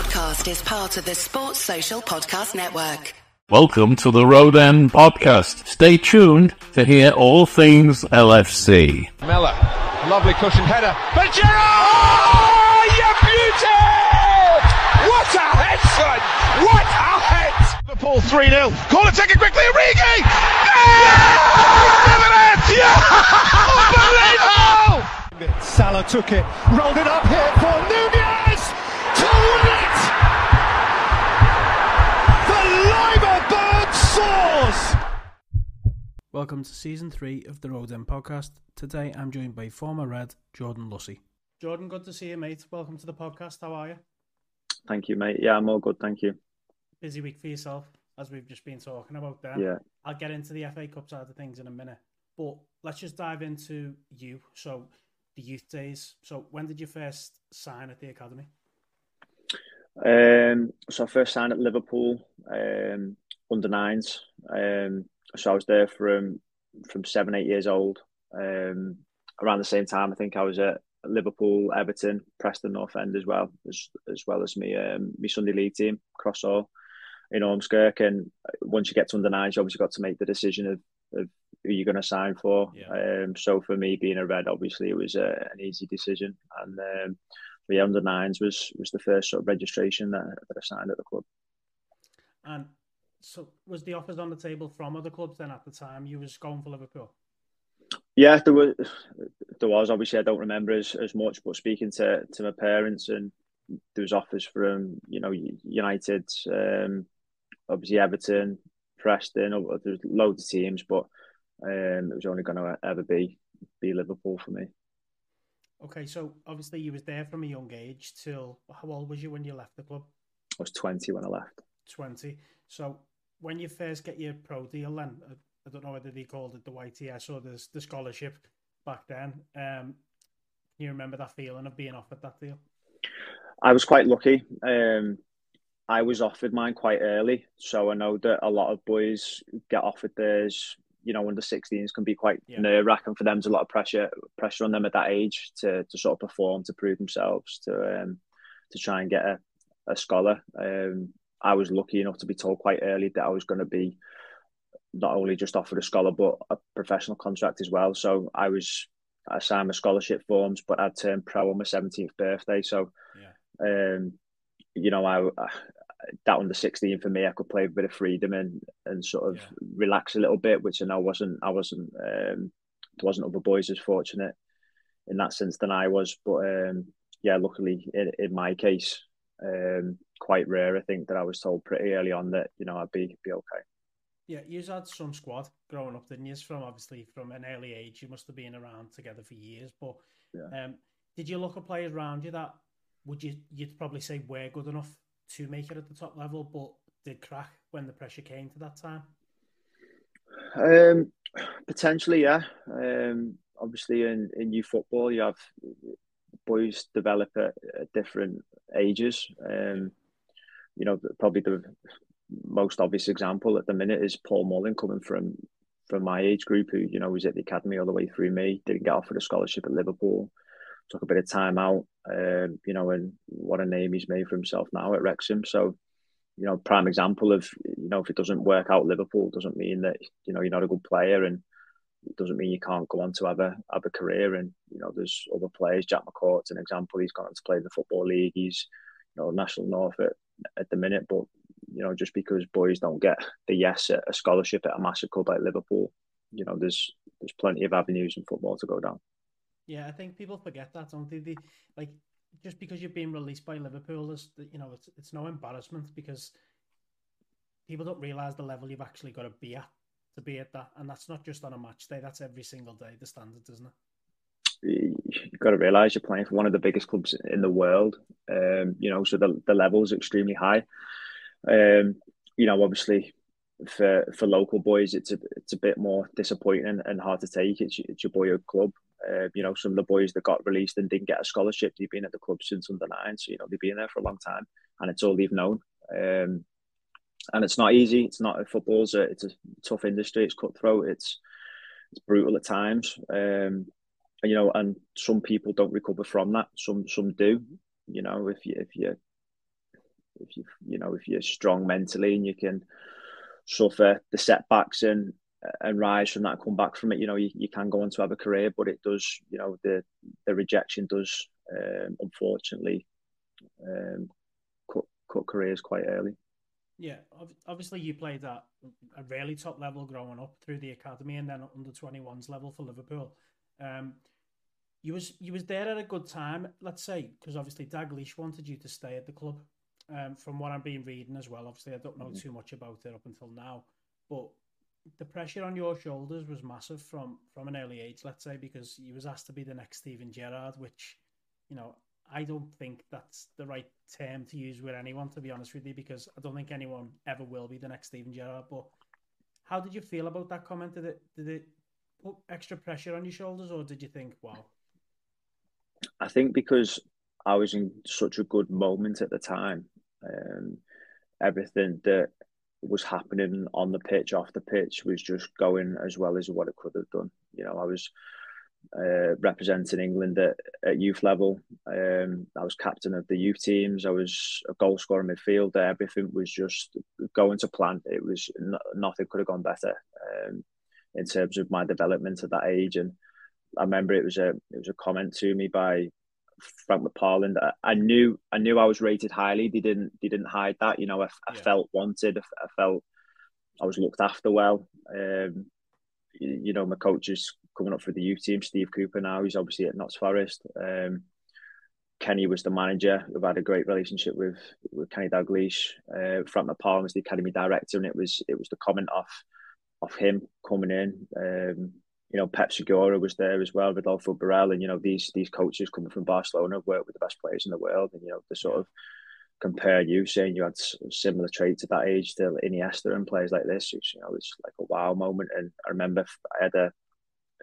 podcast is part of the Sports Social Podcast Network. Welcome to the Road End Podcast. Stay tuned to hear all things LFC. Miller, lovely cushion header. But Gerrard! Oh, you beauty! What a head, son! What a head! Liverpool 3 0. Call it, take it quickly, Origi! Yeah! yeah! Unbelievable! Salah took it, rolled it up here for Nunez bird soars! Welcome to season three of the Road End podcast. Today I'm joined by former Red Jordan Lussey. Jordan, good to see you, mate. Welcome to the podcast. How are you? Thank you, mate. Yeah, I'm all good. Thank you. Busy week for yourself, as we've just been talking about there. Yeah. I'll get into the FA Cup side of things in a minute. But let's just dive into you. So, the youth days. So, when did you first sign at the academy? Um, so I first signed at Liverpool um, under nines. Um, so I was there from from seven, eight years old. Um, around the same time, I think I was at Liverpool, Everton, Preston North End as well, as as well as me um, my Sunday league team, Crossall in Ormskirk. And once you get to under nines, you obviously got to make the decision of, of who you're going to sign for. Yeah. Um, so for me, being a red, obviously it was uh, an easy decision. And um, yeah, under nines was was the first sort of registration that, that I signed at the club. And so, was the offers on the table from other clubs then at the time? You was going for Liverpool. Yeah, there was. There was obviously I don't remember as, as much, but speaking to, to my parents and there was offers from you know United, um, obviously Everton, Preston. There's loads of teams, but um, it was only going to ever be be Liverpool for me. Okay, so obviously you was there from a young age till how old was you when you left the club? I was 20 when I left. 20. So when you first get your pro deal then, I- I don't know whether they called it the YTS or the, the scholarship back then. Um, you remember that feeling of being offered that deal? I was quite lucky. Um, I was offered mine quite early, so I know that a lot of boys get offered theirs. You know, under 16s can be quite Yeah. nerve wracking for them. There's a lot of pressure pressure on them at that age to, to sort of perform, to prove themselves, to um, to try and get a, a scholar. Um, I was lucky enough to be told quite early that I was going to be not only just offered a scholar but a professional contract as well. So I was I signed my scholarship forms, but I'd turned pro on my 17th birthday. So um, you know, I, I that under sixteen for me, I could play a bit of freedom and and sort of Yeah. relax a little bit, which I know wasn't I wasn't um, there wasn't other boys as fortunate in that sense than I was. But um, yeah, luckily in, in my case, um, quite rare. I think that I was told pretty early on that you know I'd be be okay. Yeah, you had some squad growing up, didn't you? From obviously from an early age, you must have been around together for years. But Yeah. um, did you look at players around you that would you you'd probably say were good enough to make it at the top level, but did crack when the pressure came to that time? Um, potentially, yeah. Um, obviously, in, in youth football, you have boys develop at, at different ages. Um, you know, probably the most obvious example at the minute is Paul Mullen coming from from my age group, who you know was at the academy all the way through me. Didn't get offered a scholarship at Liverpool. Took a bit of time out. Um, you know, and what a name he's made for himself now at Wrexham. So you know, prime example of you know, if it doesn't work out Liverpool, doesn't mean that you know you're not a good player, and doesn't mean you can't go on to have a have a career. And you know, there's other players. Jack McCourt's an example. He's gone on to play in the football league. He's you know national north at, at the minute, but you know, just because boys don't get the yes at a scholarship at a massive club like Liverpool, you know, there's there's plenty of avenues in football to go down. Yeah, I think people forget that, don't they? they like just because you've been released by Liverpool is you know it's it's no embarrassment because people don't realise the level you've actually got to be at to be at that, and that's not just on a match day. That's every single day. The standard, isn't it? you've got to realise you're playing for one of the biggest clubs in the world. Um, you know, so the the level is extremely high. Um, you know, obviously for for local boys, it's a it's a bit more disappointing and hard to take. It's it's your boyhood club. Uh, you know, some of the boys that got released and didn't get a scholarship, they've been at the club since under nine, so you know they've been there for a long time, and it's all they've known. Um, and it's not easy. It's not football's a it's a tough industry. It's cutthroat. It's it's brutal at times. Um, you know, and some people don't recover from that. Some some do. You know, if you if you if you you know if you're strong mentally and you can suffer the setbacks and and rise from that, come back from it, you know, you, you can go on to have a career, but it does, you know, the the rejection does um, unfortunately um, cut cut careers quite early. Yeah, obviously you played at a really top level growing up through the academy and then under 21s level for Liverpool. Um, you was you was there at a good time, let's say, because obviously Dalglish wanted you to stay at the club. Um, from what I've been reading as well, obviously I don't know mm-hmm. too much about it up until now, but the pressure on your shoulders was massive from from an early age, let's say, because you was asked to be the next Steven Gerrard, which, you know, I don't think that's the right term to use with anyone, to be honest with you, because I don't think anyone ever will be the next Steven Gerrard. But how did you feel about that comment? Did it did it put extra pressure on your shoulders, or did you think, wow? I think because I was in such a good moment at the time, um, everything that was happening on the pitch, off the pitch, was just going as well as what it could have done. You know, I was uh, representing England at, at youth level. Um, I was captain of the youth teams. I was a goal scorer midfielder. Everything was just going to plan. It was nothing could have gone better um, in terms of my development at that age. And I remember it was a it was a comment to me by Frank McParland. I, I knew I knew I was rated highly. They didn't they didn't hide that. You know, I, I yeah. felt wanted. I, felt I was looked after well. Um, you know, my coaches coming up for the youth team. Steve Cooper now, he's obviously at Notts Forest. Um, Kenny was the manager. We've had a great relationship with with Kenny Dalglish. Uh, Frank McParland was the academy director, and it was it was the comment off of him coming in. Um, you know, Pep Segura was there as well, Rodolfo Borrell, and you know these these coaches coming from Barcelona have worked with the best players in the world, and you know to sort of compare you saying you had similar traits at that age to Iniesta and players like this, you know, it's like a wow moment. And I remember I had a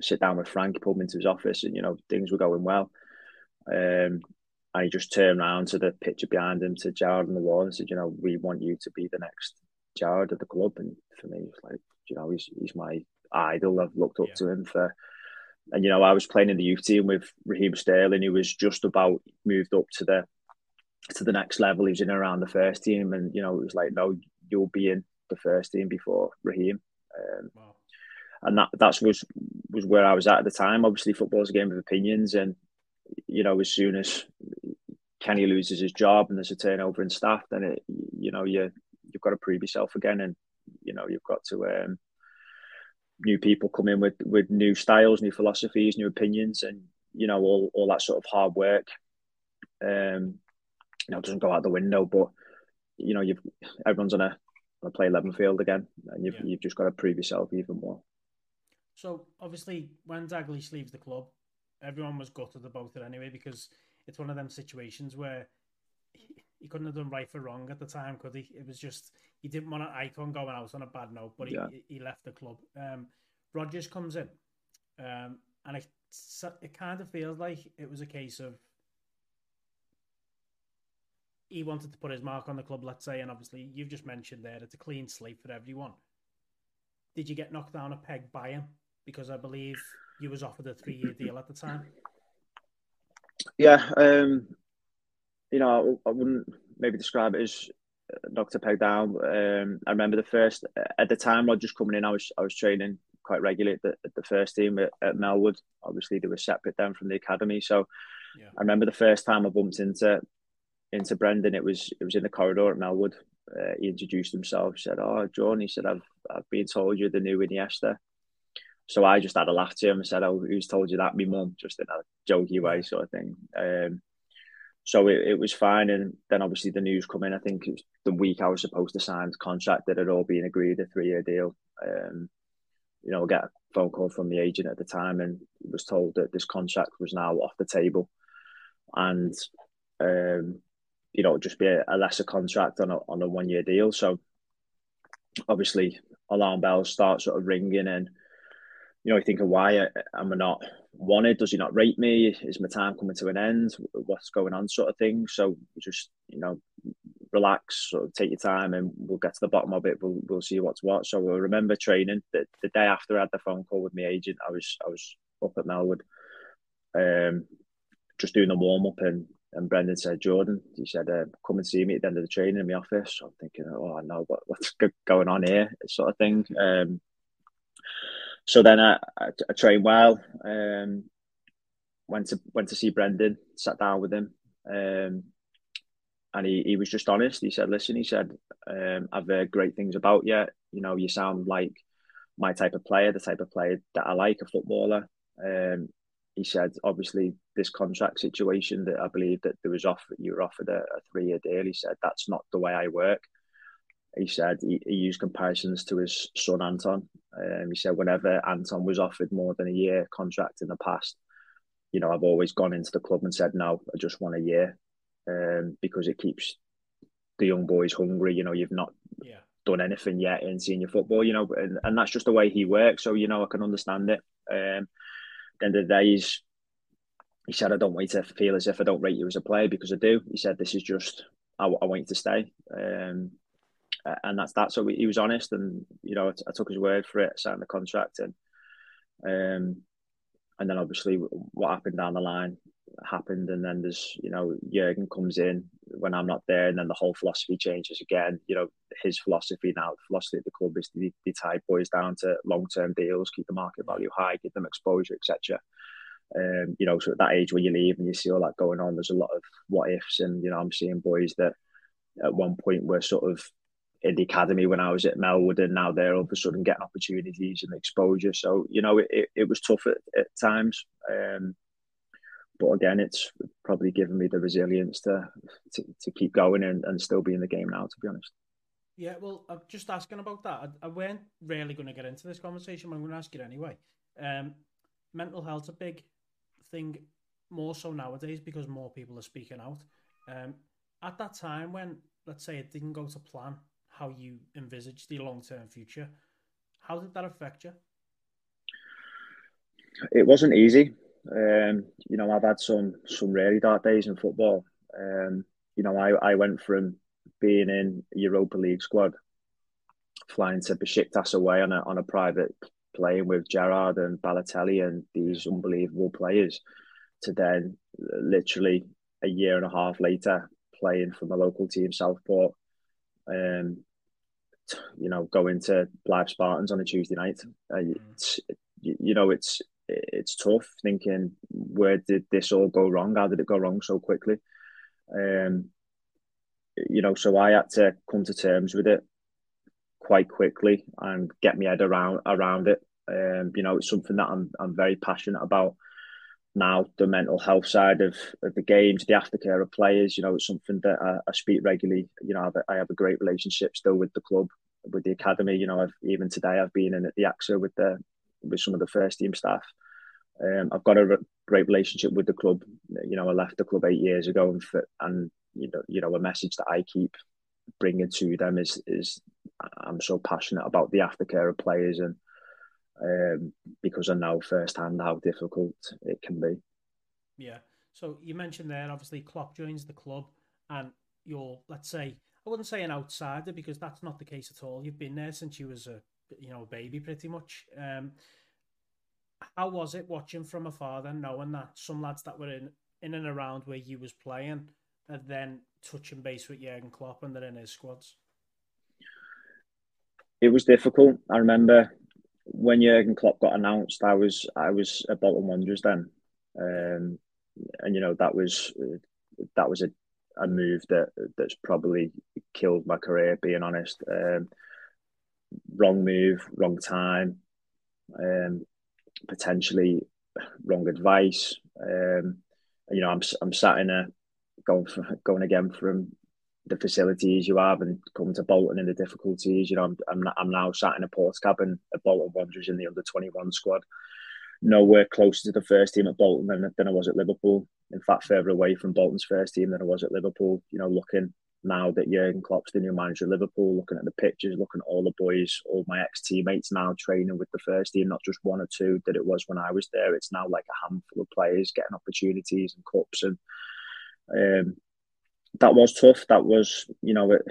sit down with Frank, he pulled me into his office, and you know things were going well. Um, and he just turned around to the picture behind him to Gerrard on the wall and said, "You know, we want you to be the next Gerrard of the club." And for me, it's like, you know, he's he's my idol. I've looked up yeah. to him for. And you know, I was playing in the youth team with Raheem Sterling, who was just about moved up to the to the next level. He was in around the first team, and you know, it was like, no, you'll be in the first team before Raheem. Um, wow and that that's was was where I was at at the time. Obviously, football's a game of opinions, and you know, as soon as Kenny loses his job and there's a turnover in staff, then it you know you you've got to prove yourself again, and you know you've got to um, new people come in with with new styles, new philosophies, new opinions, and you know all all that sort of hard work. Um, you know, doesn't go out the window, but you know, you've everyone's on a on a play eleven field again, and you've yeah. you've just got to prove yourself even more. So obviously, when Dalglish leaves the club, everyone was gutted about it anyway because it's one of them situations where he, he couldn't have done right for wrong at the time, could he? It was just he didn't want an icon going out on a bad note, but he, yeah. he left the club. Um, Rodgers comes in, um, and it it kind of feels like it was a case of he wanted to put his mark on the club, let's say, and obviously you've just mentioned there it's a clean slate for everyone. Did you get knocked down a peg by him? Because I believe you was offered a three year deal at the time. Yeah, um, you know, I, I, wouldn't maybe describe it as knocked a peg down. Um, I remember the first at the time Rodgers coming in. I was I was training quite regularly at the, at the first team at, at, Melwood. Obviously, they were separate then from the academy. So yeah. I remember the first time I bumped into into Brendan. It was it was in the corridor at Melwood. Uh, he introduced himself. Said, "Oh, John," he said, "I've I've been told you're the new Iniesta." So I just had a laugh to him and said, "Oh, who's told you that?" My mum, just in a jokey way, sort of thing. Um, so it, it was fine, and then obviously the news come in. I think it was the week I was supposed to sign the contract that had all been agreed, a three-year deal. Um, you know, I get a phone call from the agent at the time, and was told that this contract was now off the table, and um, you know, just be a, a lesser contract on a on a one-year deal. So obviously, alarm bells start sort of ringing, and you know, of why am I not wanted? Does he not rate me? Is my time coming to an end? What's going on, sort of thing. So just you know, relax, sort of take your time, and we'll get to the bottom of it. We'll we'll see what's what. So I remember training the, the day after I had the phone call with my agent. I was I was up at Melwood, um, just doing the warm up, and and Brendan said, Jordan, he said, uh, come and see me at the end of the training in my office. So I'm thinking, oh, I know what, what's going on here, sort of thing. Um, so then I, I, I trained well. Um, went to went to see Brendan, sat down with him, um, and he, he was just honest. He said, "Listen," he said, um, "I've heard great things about you. You know, you sound like my type of player, the type of player that I like, a footballer." Um, he said, "Obviously, this contract situation that I believe that there was offered, you were offered a, a three year deal." He said, "That's not the way I work." He said he, he used comparisons to his son Anton. Um, he said whenever Anton was offered more than a year contract in the past, you know, I've always gone into the club and said, no, I just want a year um, because it keeps the young boys hungry. You know, you've not yeah. done anything yet in senior football, you know, and, and that's just the way he works. So, you know, I can understand it. Um, at the end of the day, he's, he said, I don't want you to feel as if I don't rate you as a player because I do. He said, this is just, I, I want you to stay. Um, and that's that. So he was honest, and you know, I, I took his word for it, signed the contract, and um, and then obviously what happened down the line happened and then there's you know Jurgen comes in when I'm not there and then the whole philosophy changes again you know his philosophy now the philosophy of the club is to, tie boys down to long-term deals keep the market value high give them exposure etc um, you know so at that age when you leave and you see all that going on there's a lot of what ifs and you know I'm seeing boys that at one point were sort of in the academy when I was at Melwood, and now they're all of a sudden getting opportunities and exposure. So you know, it, it was tough at, at times, um, but again, it's probably given me the resilience to to, to keep going and, and still be in the game now. To be honest. Yeah, well, I'm just asking about that. I, I weren't really going to get into this conversation, but I'm going to ask it anyway. Um, mental health's a big thing, more so nowadays because more people are speaking out. Um, at that time when, let's say, it didn't go to plan, how you envisage the long term future. How did that affect you? It wasn't easy. Um, you know, I've had some some really dark days in football. Um, you know, I, I went from being in Europa League squad, flying to Besiktas away on a on a private plane with Gerrard and Balotelli and these unbelievable players, to then literally a year and a half later playing for my local team Southport. Um, you know, going to Blyth Spartans on a Tuesday night. Uh, mm. it's, you know, it's it's tough thinking where did this all go wrong? How did it go wrong so quickly? Um, you know, so I had to come to terms with it quite quickly and get my head around around it. Um, you know, it's something that I'm I'm very passionate about now. The mental health side of, of the games, the aftercare of players. You know, it's something that I, I speak regularly. You know, I have, a, great relationship still with the club with the academy. You know, I've even today I've been in at the AXA with the with some of the first team staff. Um, I've got a re- great relationship with the club. You know, I left the club eight years ago, and for, and you know, you know, a message that I keep bringing to them is is I'm so passionate about the aftercare of players, and um, because I know firsthand how difficult it can be. Yeah. So you mentioned there, obviously, Klopp joins the club, and you're, let's say, I wouldn't say an outsider because that's not the case at all. You've been there since you was a you know a baby pretty much. Um, how was it watching from afar then, knowing that some lads that were in in and around where you was playing and then touching base with Jurgen Klopp and they're in his squads? It was difficult. I remember when Jurgen Klopp got announced, I was I was at Bolton Wanderers then, um, and you know that was that was a a move that that's probably killed my career. Being honest, um, wrong move, wrong time, um, potentially wrong advice. Um, you know, I'm I'm sat in a going for, going again from the facilities you have and coming to Bolton and the difficulties. You know, I'm I'm, I'm now sat in a port cabin at Bolton Wanderers in the under twenty one squad nowhere closer to the first team at Bolton than, than I was at Liverpool. In fact, further away from Bolton's first team than I was at Liverpool. You know, looking now that Jurgen Klopp's the new manager of Liverpool, looking at the pictures, looking at all the boys, all my ex teammates now training with the first team, not just one or two that it was when I was there. It's now like a handful of players getting opportunities and cups, and um, that was tough. That was, you know, it,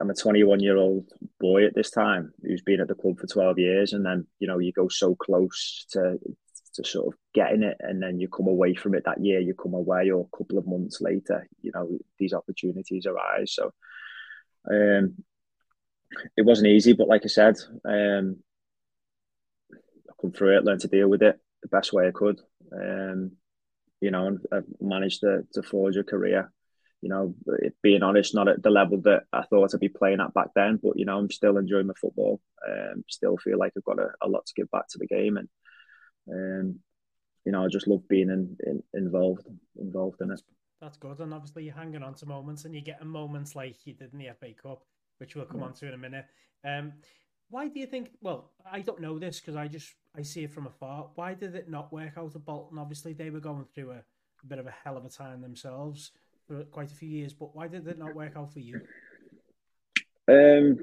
I'm a 21 year old boy at this time who's been at the club for 12 years, and then you know you go so close to to sort of getting it, and then you come away from it that year. You come away, or a couple of months later, you know these opportunities arise. So um, it wasn't easy, but like I said, um, I come through it, learned to deal with it the best way I could. Um, you know, and I've managed to, to forge a career. You know, being honest, not at the level that I thought I'd be playing at back then, but you know, I'm still enjoying my football. Um, still feel like I've got a, a lot to give back to the game, and um, you know, I just love being in, in, involved involved in it. That's good, and obviously you're hanging on to moments, and you're getting moments like you did in the FA Cup, which we'll come yeah. on to in a minute. Um, why do you think? Well, I don't know this because I just I see it from afar. Why did it not work out at Bolton? Obviously, they were going through a, a bit of a hell of a time themselves for quite a few years. But why did it not work out for you? Um,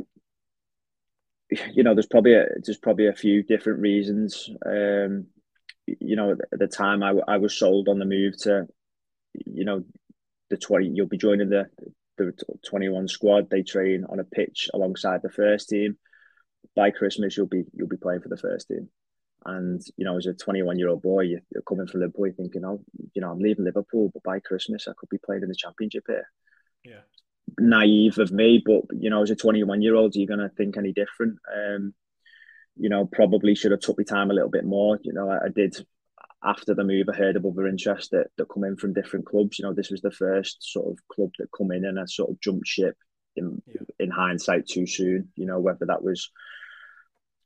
you know, there's probably a, there's probably a few different reasons. Um, you know, at the time I, I was sold on the move to, you know, the twenty. You'll be joining the the twenty one squad. They train on a pitch alongside the first team. By Christmas, you'll be you'll be playing for the first team. And you know, as a 21 year old boy, you're coming from Liverpool, you're thinking, oh, you know, I'm leaving Liverpool, but by Christmas I could be playing in the Championship here. Yeah. Naive of me, but you know, as a 21 year old, are you're gonna think any different. Um, you know, probably should have took my time a little bit more. You know, I, I did after the move. I heard of other interests that, that come in from different clubs. You know, this was the first sort of club that come in and I sort of jumped ship in yeah. in hindsight too soon. You know, whether that was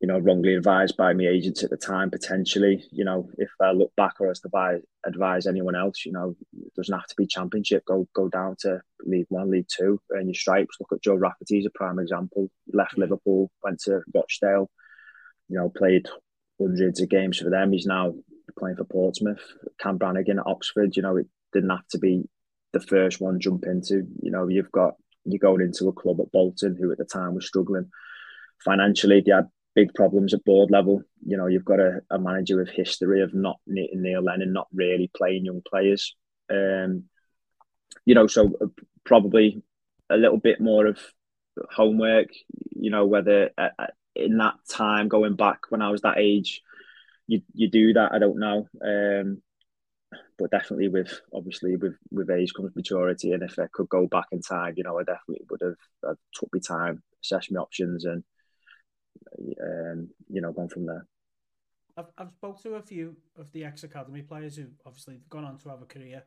you know, wrongly advised by my agents at the time, potentially. You know, if I look back or as to buy, advise anyone else, you know, it doesn't have to be championship. Go go down to League One, League Two, earn your stripes. Look at Joe Rafferty's a prime example. Left mm. Liverpool, went to Rochdale, you know, played hundreds of games for them. He's now playing for Portsmouth. Cam Brannagan at Oxford, you know, it didn't have to be the first one jump into. You know, you've got you're going into a club at Bolton who at the time was struggling financially. They had big problems at board level. You know, you've got a, a manager with history of not Neil Lennon not really playing young players. Um, you know, so uh, probably a little bit more of homework. You know, whether uh, uh, in that time going back when I was that age, you you do that. I don't know. Um, but definitely with obviously with with age comes maturity, and if I could go back in time, you know, I definitely would have I've took my time, assessed my options, and um, you know, gone from there. I've I've spoke to a few of the ex academy players who obviously have gone on to have a career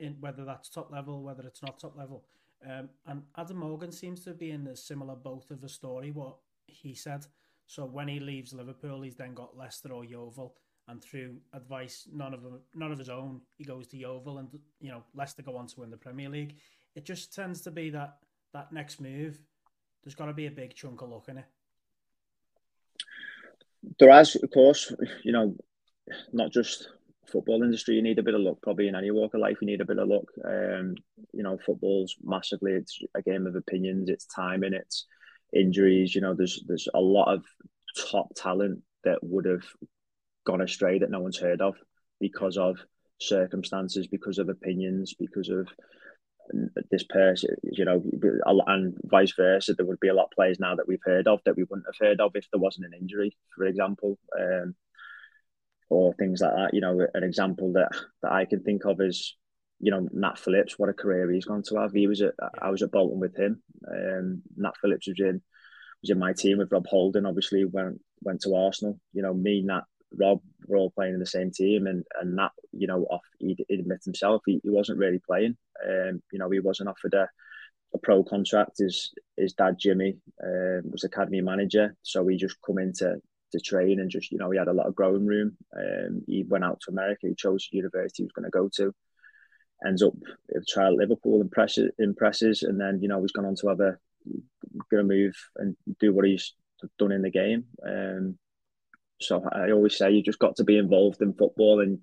in whether that's top level, whether it's not top level. Um, and Adam Morgan seems to be in a similar boat of a story. What he said. So when he leaves Liverpool, he's then got Leicester or Yeovil, and through advice, none of them, none of his own, he goes to Yeovil, and you know Leicester go on to win the Premier League. It just tends to be that that next move. There's got to be a big chunk of luck in it. There has, of course, you know, not just football industry. You need a bit of luck, probably in any walk of life. You need a bit of luck. Um, you know, football's massively. It's a game of opinions. It's timing. It's injuries. You know, there's there's a lot of top talent that would have gone astray that no one's heard of because of circumstances, because of opinions, because of this person, you know, and vice versa. There would be a lot of players now that we've heard of that we wouldn't have heard of if there wasn't an injury, for example, um, or things like that. You know, an example that that I can think of is, you know, Nat Phillips. What a career he's gone to have. He was at I was at Bolton with him. Um, Nat Phillips was in was in my team with Rob Holding. Obviously, went went to Arsenal. You know, me, Nat, Rob were all playing in the same team, and and that you know off he admits himself he, he wasn't really playing. Um, you know he wasn't offered a, a pro contract. His his dad Jimmy uh, was academy manager, so he just come in to, train and just you know he had a lot of growing room. Um, he went out to America. He chose the university he was going to go to. Ends up at Liverpool, impresses, impresses, and then you know he's gone on to have a going to move and do what he's done in the game. Um, so I always say you just got to be involved in football, and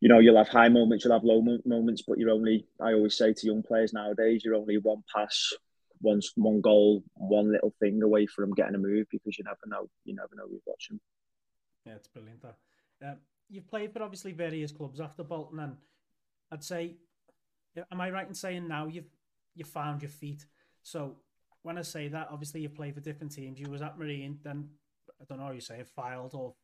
you know you'll have high moments, you'll have low moments, but you're only. I always say to young players nowadays, you're only one pass, one one goal, one little thing away from getting a move because you never know. You never know who's watching. Yeah, it's brilliant. That um, you've played for obviously various clubs after Bolton, and I'd say, am I right in saying now you've you found your feet? So when I say that, obviously you played for different teams. You was at Marine, then I don't know how you say it, Fylde or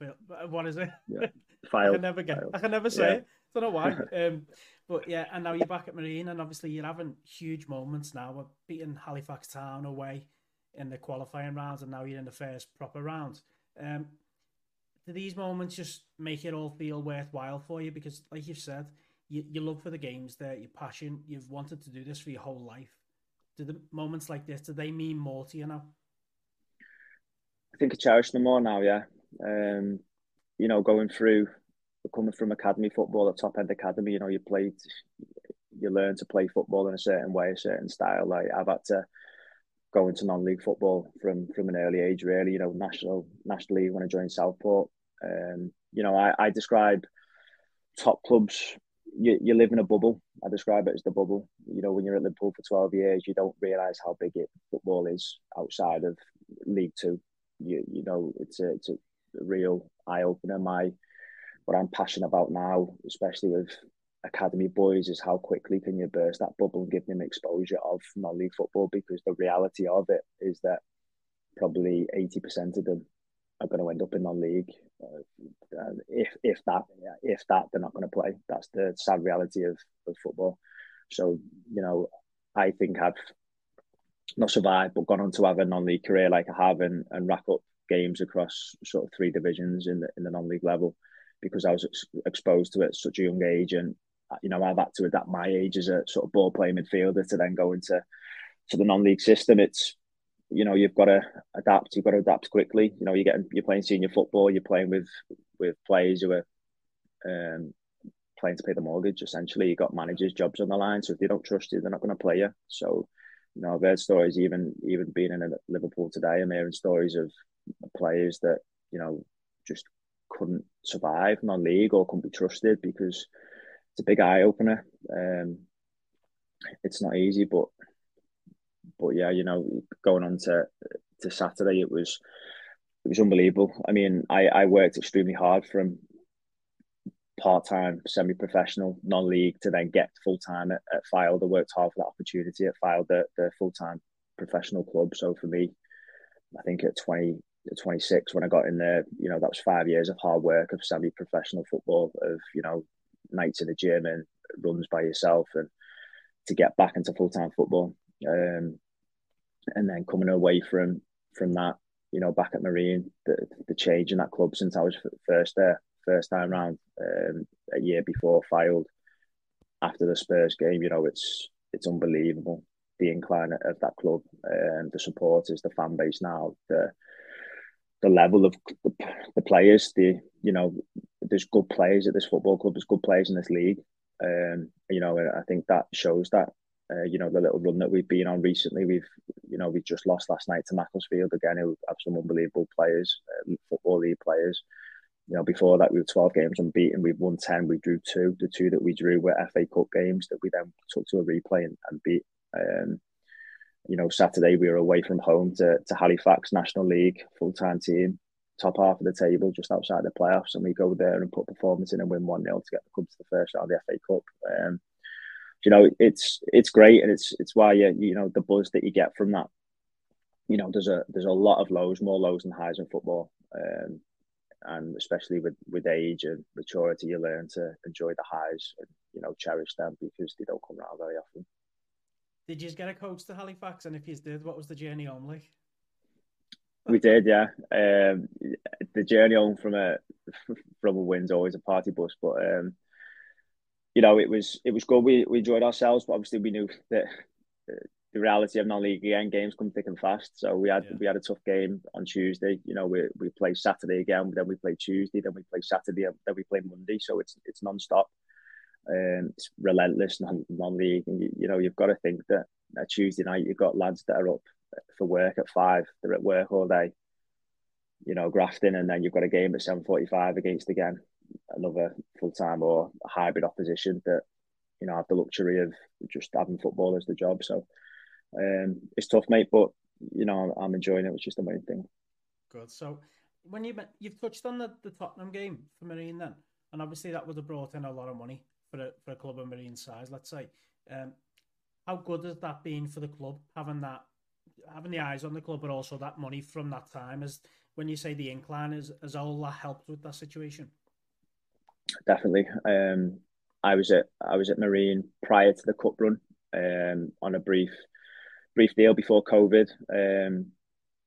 what is it? Yeah, Fylde. I can never get. Fylde. I can never say yeah. it. I don't know why. um, but yeah, and now you're back at Marine, and obviously you're having huge moments now. We're beating Halifax Town away in the qualifying rounds, and now you're in the first proper round. Um, do these moments just make it all feel worthwhile for you? Because, like you've said, you, you love for the games there, your passion, you've wanted to do this for your whole life. Do the moments like this, do they mean more to you now? I think I cherish them more now, yeah. Um, you know, going through, coming from academy football, at top end academy, you know, you played, you learn to play football in a certain way, a certain style. Like I've had to go into non-league football from from an early age, really. You know, national national league when I joined Southport. Um, you know, I, I describe top clubs. You, you live in a bubble. I describe it as the bubble. You know, when you're at Liverpool for 12 years, you don't realise how big it football is outside of League Two. You you know, it's a it's a real eye opener. My what I'm passionate about now, especially with academy boys, is how quickly can you burst that bubble and give them exposure of non-league football? Because the reality of it is that probably 80% of them are going to end up in non-league. Uh, if if that if that they're not going to play. That's the sad reality of, of football. So you know, I think I've not survived, but gone on to have a non-league career like I have, and, and rack up games across sort of three divisions in the in the non-league level, because I was ex- exposed to it at such a young age, and you know I've had to adapt my age as a sort of ball playing midfielder to then go into to the non-league system. It's you know you've got to adapt. You've got to adapt quickly. You know you're getting you're playing senior football. You're playing with with players who are um, playing to pay the mortgage. Essentially, you've got managers' jobs on the line. So if they don't trust you, they're not going to play you. So you know I've heard stories even even being in Liverpool today. I'm hearing stories of players that you know just couldn't survive non-league or couldn't be trusted because it's a big eye opener. Um, it's not easy, but but yeah, you know, going on to to Saturday, it was it was unbelievable. I mean, I I worked extremely hard from part time, semi professional, non league to then get full time at, at Fylde. I worked hard for that opportunity at Fylde, the, the full time professional club. So for me, I think at 20, 26 when I got in there, you know, that was five years of hard work of semi professional football, of, you know, nights in the gym and runs by yourself and to get back into full time football. Um, and then coming away from from that, you know, back at Marine, the the change in that club since I was first there, first time round, um, a year before Fylde, after the Spurs game, you know, it's it's unbelievable the incline of that club, um, the supporters, the fan base now, the the level of the, the players, the you know, there's good players at this football club, there's good players in this league. Um, you know, I think that shows that uh, you know, the little run that we've been on recently, we've, you know, we just lost last night to Macclesfield again, who have some unbelievable players, uh, football league players. You know, before that we were 12 games unbeaten. We've won 10. We drew two. The two that we drew were FA Cup games that we then took to a replay and, and beat. Um, you know, Saturday we were away from home to, to Halifax National League, full time team, top half of the table, just outside the playoffs. And we go there and put performance in and win 1 0 to get the club to the first round of the FA Cup. Um, you know, it's it's great, and it's it's why you you know the buzz that you get from that. You know, there's a there's a lot of lows, more lows than highs in football, um, and especially with with age and maturity, you learn to enjoy the highs and you know cherish them because they don't come around very often. Did you get a coach to Halifax? And if you did, what was the journey home like? We did, yeah. Um, the journey home from a from a win's always a party bus, but um, you know, it was it was good. We, we enjoyed ourselves, but obviously we knew that the reality of non-league again games come thick and fast. So we had yeah. we had a tough game on Tuesday. You know, we we play Saturday again, then we play Tuesday, then we play Saturday, then we play Monday. So it's it's non-stop. Um, it's relentless non-league, and you, you know you've got to think that a Tuesday night you've got lads that are up for work at five. They're at work all day. You know, grafting, and then you've got a game at seven forty-five against again another full time or hybrid opposition that you know have the luxury of just having football as the job. So um, it's tough, mate, but you know I'm enjoying it, which is the main thing. Good. So when you you've touched on the, the Tottenham game for Marine then, and obviously that would have brought in a lot of money for a for a club of Marine size, let's say. Um, how good has that been for the club having that having the eyes on the club, but also that money from that time? As when you say the incline is has all that helped with that situation? Definitely. Um, I was at I was at Marine prior to the cup run um, on a brief brief deal before COVID, um,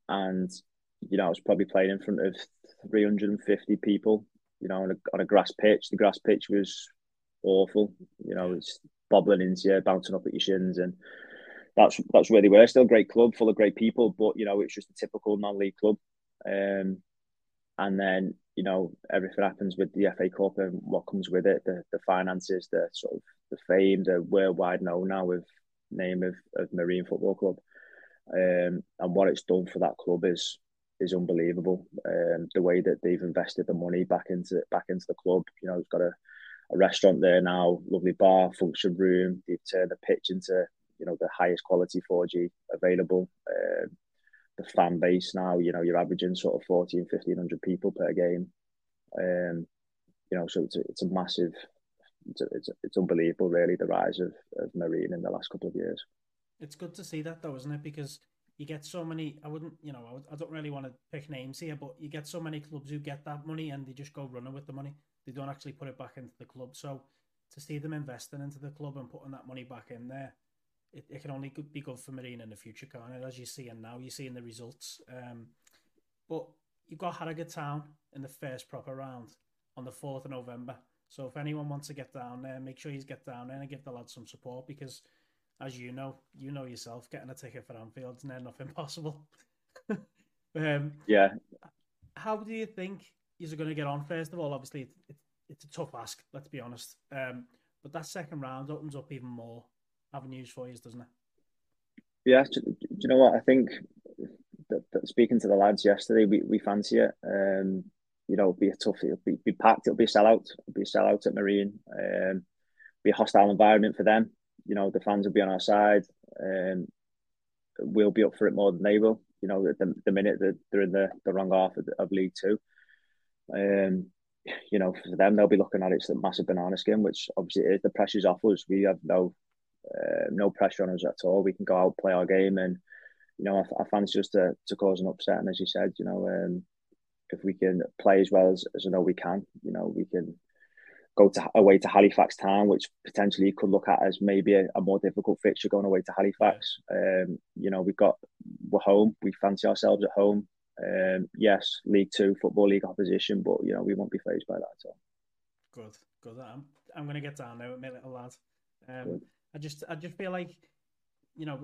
and you know I was probably playing in front of 350 people. You know, on a on a grass pitch. The grass pitch was awful. You know, it's bobbling into you, bouncing up at your shins, and that's that's where they were. Still a great club, full of great people, but you know, it's just a typical non-league club. Um, and then you know everything happens with the FA Cup and what comes with it, the the finances, the sort of the fame, the worldwide know now with name of, of Marine Football Club, um, and what it's done for that club is is unbelievable. Um, the way that they've invested the money back into back into the club, you know, it's got a, a restaurant there now, lovely bar, function room. They've turned the pitch into you know the highest quality 4G available. Um, the fan base now, you know, you're averaging sort of 14, 1500 people per game. Um, you know, so it's a, it's a massive, it's, it's, it's unbelievable, really, the rise of, of Marine in the last couple of years. It's good to see that, though, isn't it? Because you get so many, I wouldn't, you know, I don't really want to pick names here, but you get so many clubs who get that money and they just go running with the money. They don't actually put it back into the club. So to see them investing into the club and putting that money back in there, it, it can only be good for Marine in the future, can't it? As you see, and now you're seeing the results. Um, but you've got Harrogate Town in the first proper round on the 4th of November. So if anyone wants to get down there, make sure you get down there and give the lads some support because, as you know, you know yourself, getting a ticket for Anfield's near nothing possible. um, yeah. How do you think you're going to get on? First of all, obviously, it, it, it's a tough ask, let's be honest. Um, but that second round opens up even more avenues for you, doesn't it? Yeah, do, do you know what? I think that, that speaking to the lads yesterday, we, we fancy it. Um, you know, it'll be a tough, it'll be, be packed, it'll be a sellout, it'll be a sellout at Marine, um, be a hostile environment for them. You know, the fans will be on our side. Um, we'll be up for it more than they will. You know, the, the minute that they're in the, the wrong half of, of League Two. Um, you know, for them, they'll be looking at it as a massive banana skin, which obviously is. The pressure's off us. We have no uh, no pressure on us at all. We can go out, play our game, and you know, our fans just to, to cause an upset. And as you said, you know, um, if we can play as well as, as I know we can, you know, we can go to away to Halifax Town, which potentially could look at as maybe a, a more difficult fixture going away to Halifax. Um, you know, we've got we're home. We fancy ourselves at home. Um, yes, League Two football league opposition, but you know we won't be phased by that at all. Good, good. I'm I'm going to get down there with my little lad. Um, I just I just feel like, you know,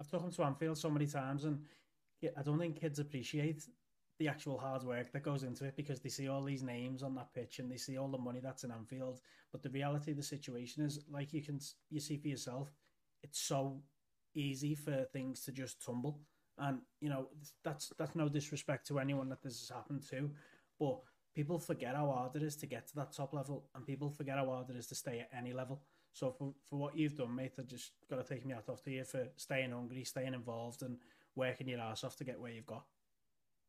I've talked to Anfield so many times, and I don't think kids appreciate the actual hard work that goes into it because they see all these names on that pitch and they see all the money that's in Anfield. But the reality of the situation is, like you can you see for yourself, it's so easy for things to just tumble. And you know that's that's no disrespect to anyone that this has happened to, but people forget how hard it is to get to that top level, and people forget how hard it is to stay at any level. So for, for what you've done, mate, I just got to take me out off to you for staying hungry, staying involved, and working your ass off to get where you've got.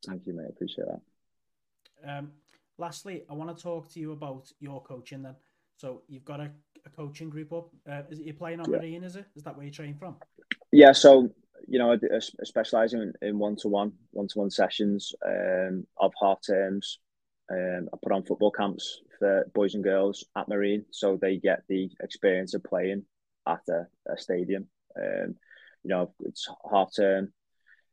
Thank you, mate. Appreciate that. Um, lastly, I want to talk to you about your coaching then. So you've got a, a coaching group up. Uh, is it you're playing on yeah. Marine? Is it? Is that where you train from? Yeah. So you know, I, I specialise in one to one, one to one sessions um, of half terms. Um, I put on football camps for boys and girls at Marine, so they get the experience of playing at a, a stadium. Um, you know, it's half term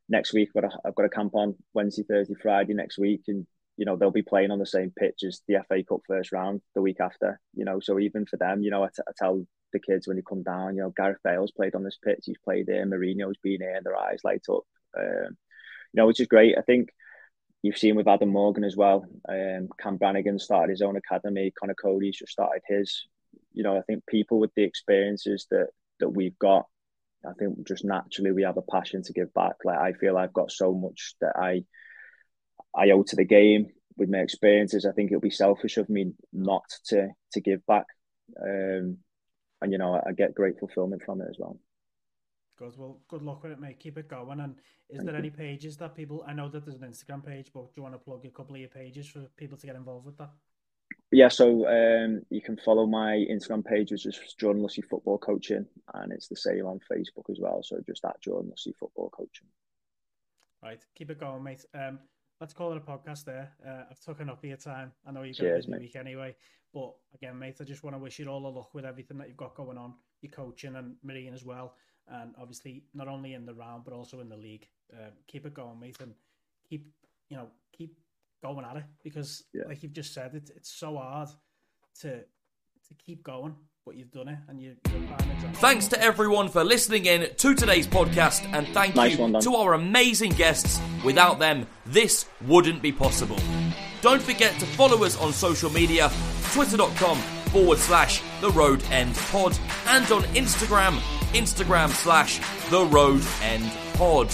next week, but I've got a camp on Wednesday, Thursday, Friday next week, and you know they'll be playing on the same pitch as the FA Cup first round the week after. You know, so even for them, you know, I, t- I tell the kids when you come down, you know, Gareth Bale's played on this pitch, he's played here, Mourinho's been here, and their eyes light up. Um, you know, which is great. I think You've seen with Adam Morgan as well. Um, Cam Brannagan started his own academy. Conor Coady's just started his. You know, I think people with the experiences that that we've got, I think just naturally we have a passion to give back. Like I feel I've got so much that I I owe to the game with my experiences. I think it'll be selfish of me not to to give back. Um, and you know, I, get great fulfillment from it as well. Good. Well, good luck with it, mate. Keep it going. And is Thank there you. any pages that people? I know that there's an Instagram page, but do you want to plug a couple of your pages for people to get involved with that? Yeah, so um, you can follow my Instagram page, which is Jordan Lussey Football Coaching, and it's the same on Facebook as well. So just at Jordan Lussey Football Coaching. Right, keep it going, mate. Um, let's call it a podcast there. Uh, I've taken up your time. I know you've got Cheers, a busy mate. week anyway. But again, mate, I just want to wish you all the luck with everything that you've got going on, your coaching and Marine as well. And obviously, not only in the round, but also in the league. Um, keep it going, mate, and keep, you know, keep going at it because, Yeah. like you've just said, it, it's so hard to to keep going, but you've done it and you, you're a prime example. Thanks to everyone for listening in to today's podcast, and thank Nice you one, to our amazing guests. Without them, this wouldn't be possible. Don't forget to follow us on social media twitter.com forward slash the road end pod and on Instagram, Instagram slash the road end pod.